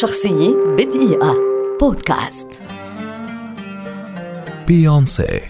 شخصية بدقيقة. بودكاست. بيونسي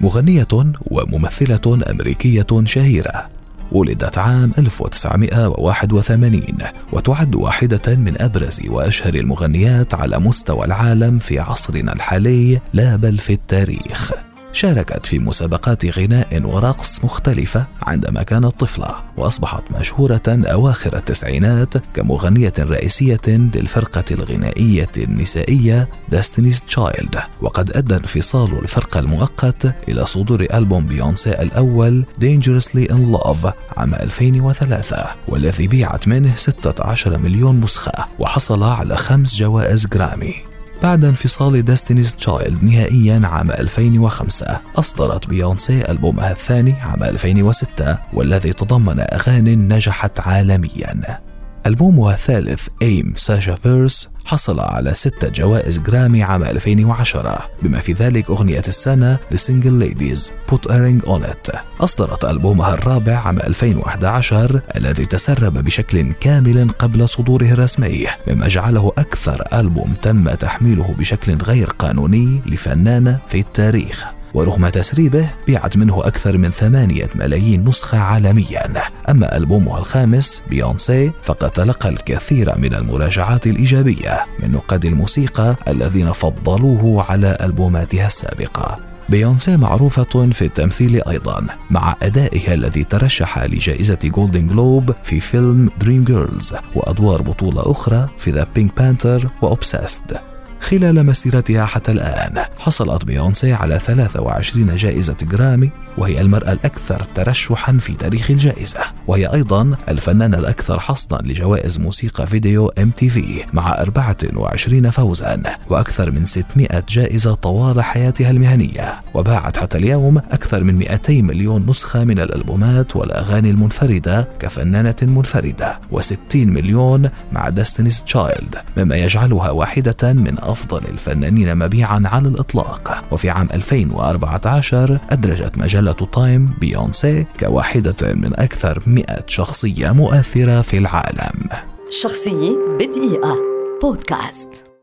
مغنية وممثلة أمريكية شهيرة. ولدت عام 1981 وتعد واحدة من أبرز وأشهر المغنيات على مستوى العالم في عصرنا الحالي لا بل في التاريخ. شاركت في مسابقات غناء ورقص مختلفة عندما كانت طفلة وأصبحت مشهورة أواخر التسعينات كمغنية رئيسية للفرقة الغنائية النسائية Destiny's Child. وقد أدى انفصال الفرقة المؤقت إلى صدور ألبوم بيونسي الأول Dangerously in Love عام 2003 والذي بيعت منه 16 مليون نسخة وحصل على خمس جوائز جرامي بعد انفصال Destiny's Child نهائيا عام 2005 أصدرت بيونسي ألبومها الثاني عام 2006 والذي تضمن أغاني نجحت عالميا. ألبومها الثالث أيم ساشا فيرس حصل على ستة جوائز جرامي عام 2010 بما في ذلك أغنية السنة Single Ladies Put a Ring on It. أصدرت ألبومها الرابع عام 2011 الذي تسرب بشكل كامل قبل صدوره الرسمي مما جعله أكثر ألبوم تم تحميله بشكل غير قانوني لفنانة في التاريخ. ورغم تسريبه بيعت منه أكثر من ثمانية ملايين نسخة عالميا. أما ألبومها الخامس بيونسي فقد تلقى الكثير من المراجعات الإيجابية من نقاد الموسيقى الذين فضلوه على ألبوماتها السابقة. بيونسي معروفة في التمثيل أيضا مع أدائها الذي ترشح لجائزة Golden Globe في فيلم Dreamgirls وأدوار بطولة أخرى في The Pink Panther و Obsessed خلال مسيرتها حتى الآن. حصلت بيونسي على 23 جائزة جرامي وهي المرأة الأكثر ترشحا في تاريخ الجائزة. وهي أيضا الفنانة الأكثر حصدا لجوائز موسيقى فيديو MTV مع 24 فوزا وأكثر من 600 جائزة طوال حياتها المهنية. وباعت حتى اليوم أكثر من 200 مليون نسخة من الألبومات والأغاني المنفردة كفنانة منفردة و60 مليون مع Destiny's Child مما يجعلها واحدة من أفضل الفنانين مبيعا على الإطلاق. وفي عام 2014 أدرجت مجلة Time بيونسي كواحدة من أكثر 100 شخصية مؤثرة في العالم. شخصية بدقيقة. بودكاست.